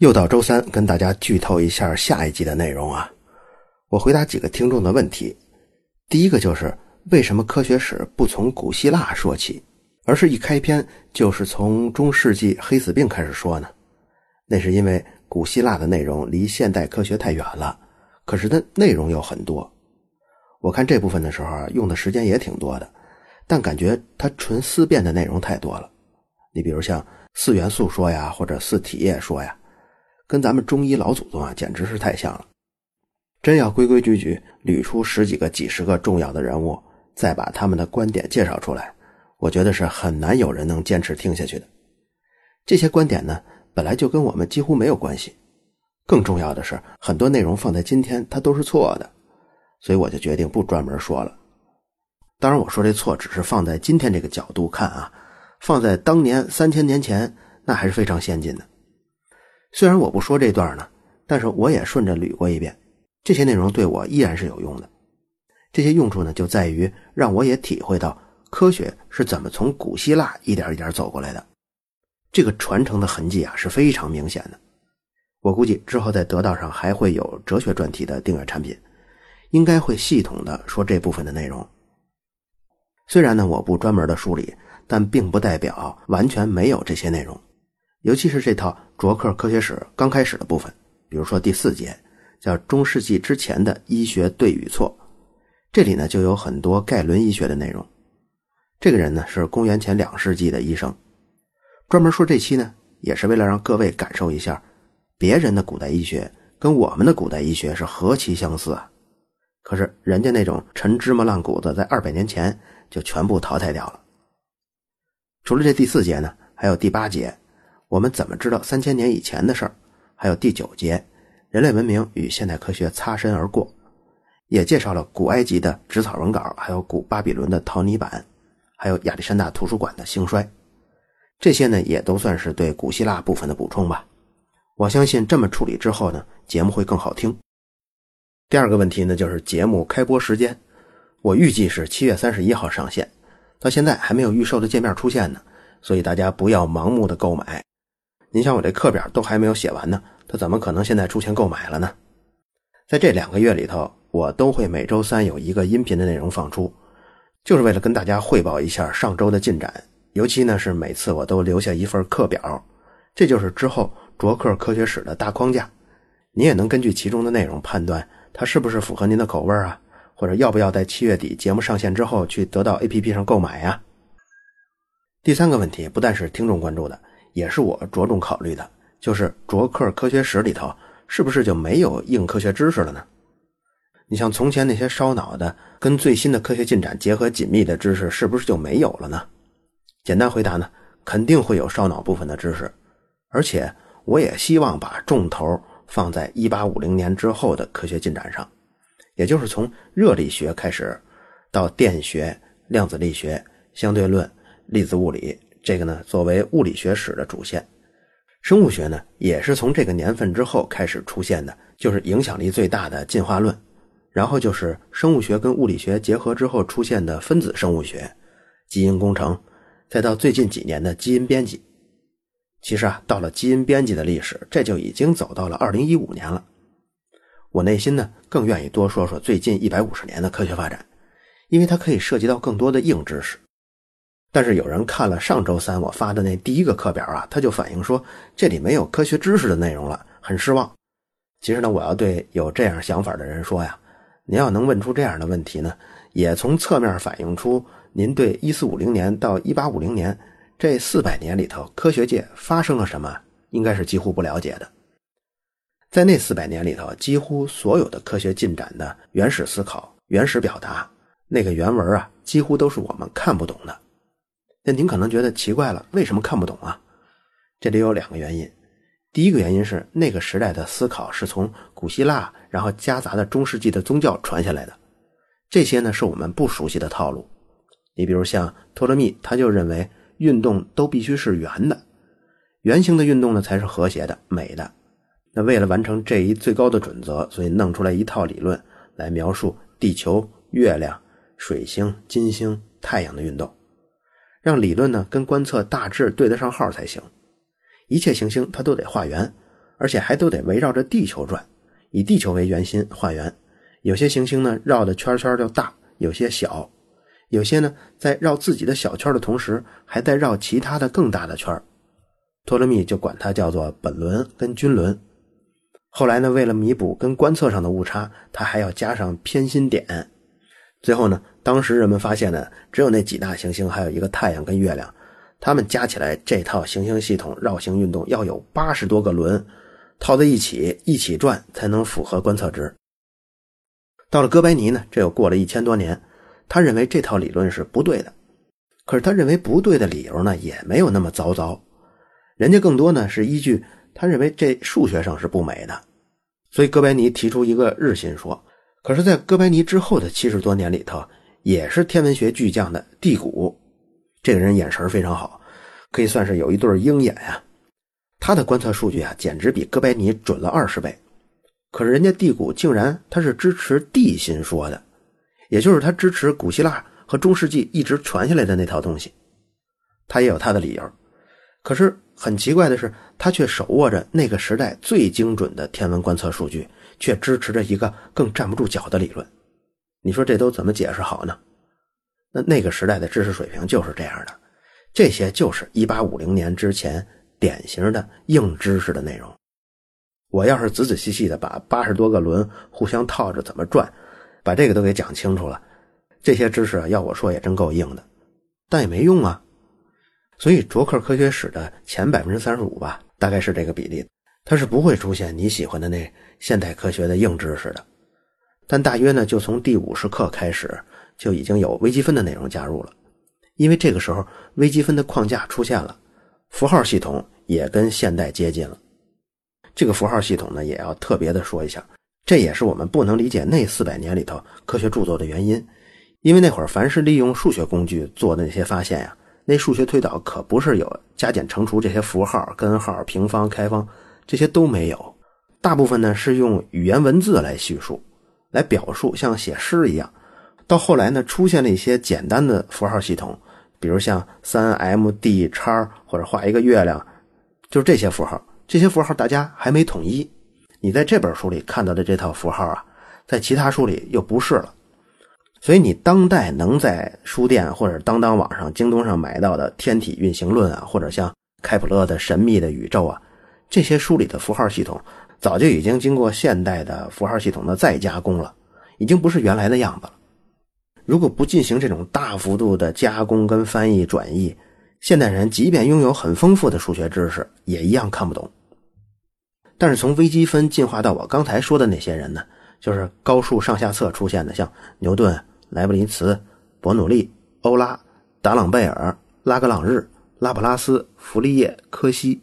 又到周三，跟大家剧透一下下一集的内容啊！我回答几个听众的问题。第一个就是为什么科学史不从古希腊说起，而是一开篇就是从中世纪黑死病开始说呢？那是因为古希腊的内容离现代科学太远了，可是它内容有很多。我看这部分的时候用的时间也挺多的，但感觉它纯思辨的内容太多了。你比如像四元素说呀，或者四体液说呀。跟咱们中医老祖宗啊，简直是太像了。真要规规矩矩捋出十几个、几十个重要的人物，再把他们的观点介绍出来，我觉得是很难有人能坚持听下去的。这些观点呢，本来就跟我们几乎没有关系。更重要的是，很多内容放在今天它都是错的，所以我就决定不专门说了。当然，我说这错只是放在今天这个角度看啊，放在当年三千年前，那还是非常先进的。虽然我不说这段呢，但是我也顺着捋过一遍，这些内容对我依然是有用的。这些用处呢，就在于让我也体会到科学是怎么从古希腊一点一点走过来的，这个传承的痕迹啊是非常明显的。我估计之后在得道上还会有哲学专题的订阅产品，应该会系统的说这部分的内容。虽然呢我不专门的梳理，但并不代表完全没有这些内容。尤其是这套卓克科学史刚开始的部分，比如说第四节叫“中世纪之前的医学对与错”，这里呢就有很多盖伦医学的内容。这个人呢是公元前两世纪的医生，专门说这期呢也是为了让各位感受一下，别人的古代医学跟我们的古代医学是何其相似啊！可是人家那种陈芝麻烂谷子在二百年前就全部淘汰掉了。除了这第四节呢，还有第八节。我们怎么知道三千年以前的事儿？还有第九节，人类文明与现代科学擦身而过，也介绍了古埃及的纸草文稿，还有古巴比伦的陶泥板，还有亚历山大图书馆的兴衰。这些呢，也都算是对古希腊部分的补充吧。我相信这么处理之后呢，节目会更好听。第二个问题呢，就是节目开播时间，我预计是七月三十一号上线，到现在还没有预售的界面出现呢，所以大家不要盲目的购买。您想我这课表都还没有写完呢，他怎么可能现在出钱购买了呢？在这两个月里头，我都会每周三有一个音频的内容放出，就是为了跟大家汇报一下上周的进展。尤其呢是每次我都留下一份课表，这就是之后卓克科学史的大框架。您也能根据其中的内容判断它是不是符合您的口味啊，或者要不要在七月底节目上线之后去得到 APP 上购买呀？第三个问题不但是听众关注的。也是我着重考虑的，就是卓克科学史里头是不是就没有硬科学知识了呢？你像从前那些烧脑的、跟最新的科学进展结合紧密的知识，是不是就没有了呢？简单回答呢，肯定会有烧脑部分的知识，而且我也希望把重头放在1850年之后的科学进展上，也就是从热力学开始，到电学、量子力学、相对论、粒子物理。这个呢，作为物理学史的主线，生物学呢也是从这个年份之后开始出现的，就是影响力最大的进化论，然后就是生物学跟物理学结合之后出现的分子生物学、基因工程，再到最近几年的基因编辑。其实啊，到了基因编辑的历史，这就已经走到了二零一五年了。我内心呢更愿意多说说最近一百五十年的科学发展，因为它可以涉及到更多的硬知识。但是有人看了上周三我发的那第一个课表啊，他就反映说这里没有科学知识的内容了，很失望。其实呢，我要对有这样想法的人说呀，您要能问出这样的问题呢，也从侧面反映出您对一四五零年到一八五零年这四百年里头科学界发生了什么，应该是几乎不了解的。在那四百年里头，几乎所有的科学进展的原始思考、原始表达，那个原文啊，几乎都是我们看不懂的。那您可能觉得奇怪了，为什么看不懂啊？这里有两个原因。第一个原因是那个时代的思考是从古希腊，然后夹杂的中世纪的宗教传下来的，这些呢是我们不熟悉的套路。你比如像托勒密，他就认为运动都必须是圆的，圆形的运动呢才是和谐的、美的。那为了完成这一最高的准则，所以弄出来一套理论来描述地球、月亮、水星、金星、太阳的运动。让理论呢跟观测大致对得上号才行，一切行星它都得画圆，而且还都得围绕着地球转，以地球为圆心画圆。有些行星呢绕的圈圈就大，有些小，有些呢在绕自己的小圈的同时，还在绕其他的更大的圈托勒密就管它叫做本轮跟均轮。后来呢，为了弥补跟观测上的误差，他还要加上偏心点。最后呢，当时人们发现呢，只有那几大行星，还有一个太阳跟月亮，它们加起来这套行星系统绕行运动要有八十多个轮套在一起一起转，才能符合观测值。到了哥白尼呢，这又过了一千多年，他认为这套理论是不对的。可是他认为不对的理由呢，也没有那么糟糟，人家更多呢是依据他认为这数学上是不美的，所以哥白尼提出一个日心说。可是，在哥白尼之后的七十多年里头，也是天文学巨匠的蒂谷，这个人眼神非常好，可以算是有一对鹰眼啊。他的观测数据啊，简直比哥白尼准了二十倍。可是人家地谷竟然他是支持地心说的，也就是他支持古希腊和中世纪一直传下来的那套东西。他也有他的理由。可是很奇怪的是，他却手握着那个时代最精准的天文观测数据。却支持着一个更站不住脚的理论，你说这都怎么解释好呢？那那个时代的知识水平就是这样的，这些就是一八五零年之前典型的硬知识的内容。我要是仔仔细细的把八十多个轮互相套着怎么转，把这个都给讲清楚了，这些知识啊，要我说也真够硬的，但也没用啊。所以卓克科学史的前百分之三十五吧，大概是这个比例。它是不会出现你喜欢的那现代科学的硬知识的，但大约呢，就从第五十课开始就已经有微积分的内容加入了，因为这个时候微积分的框架出现了，符号系统也跟现代接近了。这个符号系统呢，也要特别的说一下，这也是我们不能理解那四百年里头科学著作的原因，因为那会儿凡是利用数学工具做的那些发现呀，那数学推导可不是有加减乘除这些符号、根号、平方、开方。这些都没有，大部分呢是用语言文字来叙述，来表述，像写诗一样。到后来呢，出现了一些简单的符号系统，比如像三 M D 叉或者画一个月亮，就是这些符号。这些符号大家还没统一。你在这本书里看到的这套符号啊，在其他书里又不是了。所以你当代能在书店或者当当网上、京东上买到的《天体运行论》啊，或者像开普勒的《神秘的宇宙》啊。这些书里的符号系统早就已经经过现代的符号系统的再加工了，已经不是原来的样子了。如果不进行这种大幅度的加工跟翻译转译，现代人即便拥有很丰富的数学知识，也一样看不懂。但是从微积分进化到我刚才说的那些人呢，就是高数上下册出现的，像牛顿、莱布尼茨、伯努利、欧拉、达朗贝尔、拉格朗日、拉普拉斯、弗利叶、柯西。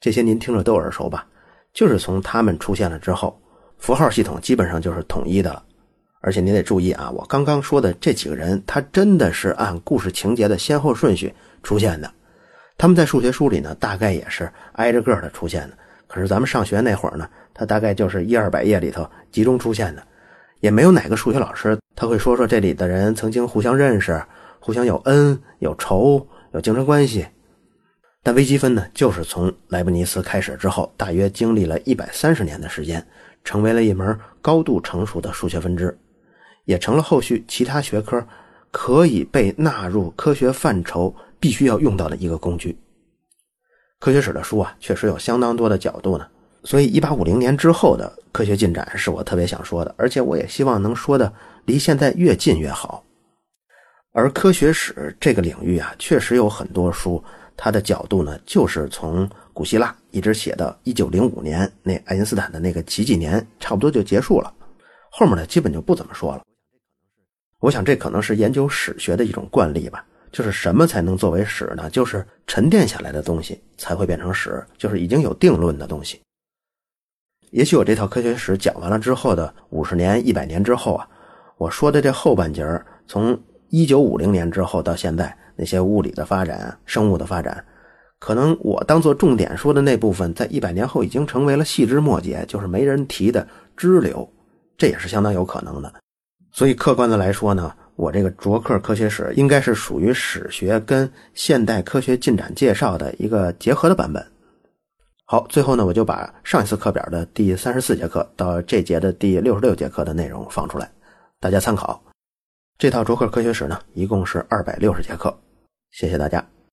这些您听着都耳熟吧？就是从他们出现了之后，符号系统基本上就是统一的了。而且您得注意啊，我刚刚说的这几个人，他真的是按故事情节的先后顺序出现的。他们在数学书里呢，大概也是挨着个的出现的。可是咱们上学那会儿呢，他大概就是一二百页里头集中出现的，也没有哪个数学老师他会说说这里的人曾经互相认识，互相有恩有仇有竞争关系。但微积分呢，就是从莱布尼茨开始之后，大约经历了一百三十年的时间，成为了一门高度成熟的数学分支，也成了后续其他学科可以被纳入科学范畴必须要用到的一个工具。科学史的书啊，确实有相当多的角度呢，所以一八五零年之后的科学进展是我特别想说的，而且我也希望能说的离现在越近越好。而科学史这个领域啊，确实有很多书。他的角度呢，就是从古希腊一直写到一九零五年，那爱因斯坦的那个奇迹年，差不多就结束了。后面呢，基本就不怎么说了。我想这可能是研究史学的一种惯例吧。就是什么才能作为史呢？就是沉淀下来的东西才会变成史，就是已经有定论的东西。也许我这套科学史讲完了之后的五十年、一百年之后啊，我说的这后半截从一九五零年之后到现在。那些物理的发展、生物的发展，可能我当做重点说的那部分，在一百年后已经成为了细枝末节，就是没人提的支流，这也是相当有可能的。所以客观的来说呢，我这个卓克科学史应该是属于史学跟现代科学进展介绍的一个结合的版本。好，最后呢，我就把上一次课表的第三十四节课到这节的第六十六节课的内容放出来，大家参考。这套卓克科学史呢，一共是二百六十节课。谢谢大家。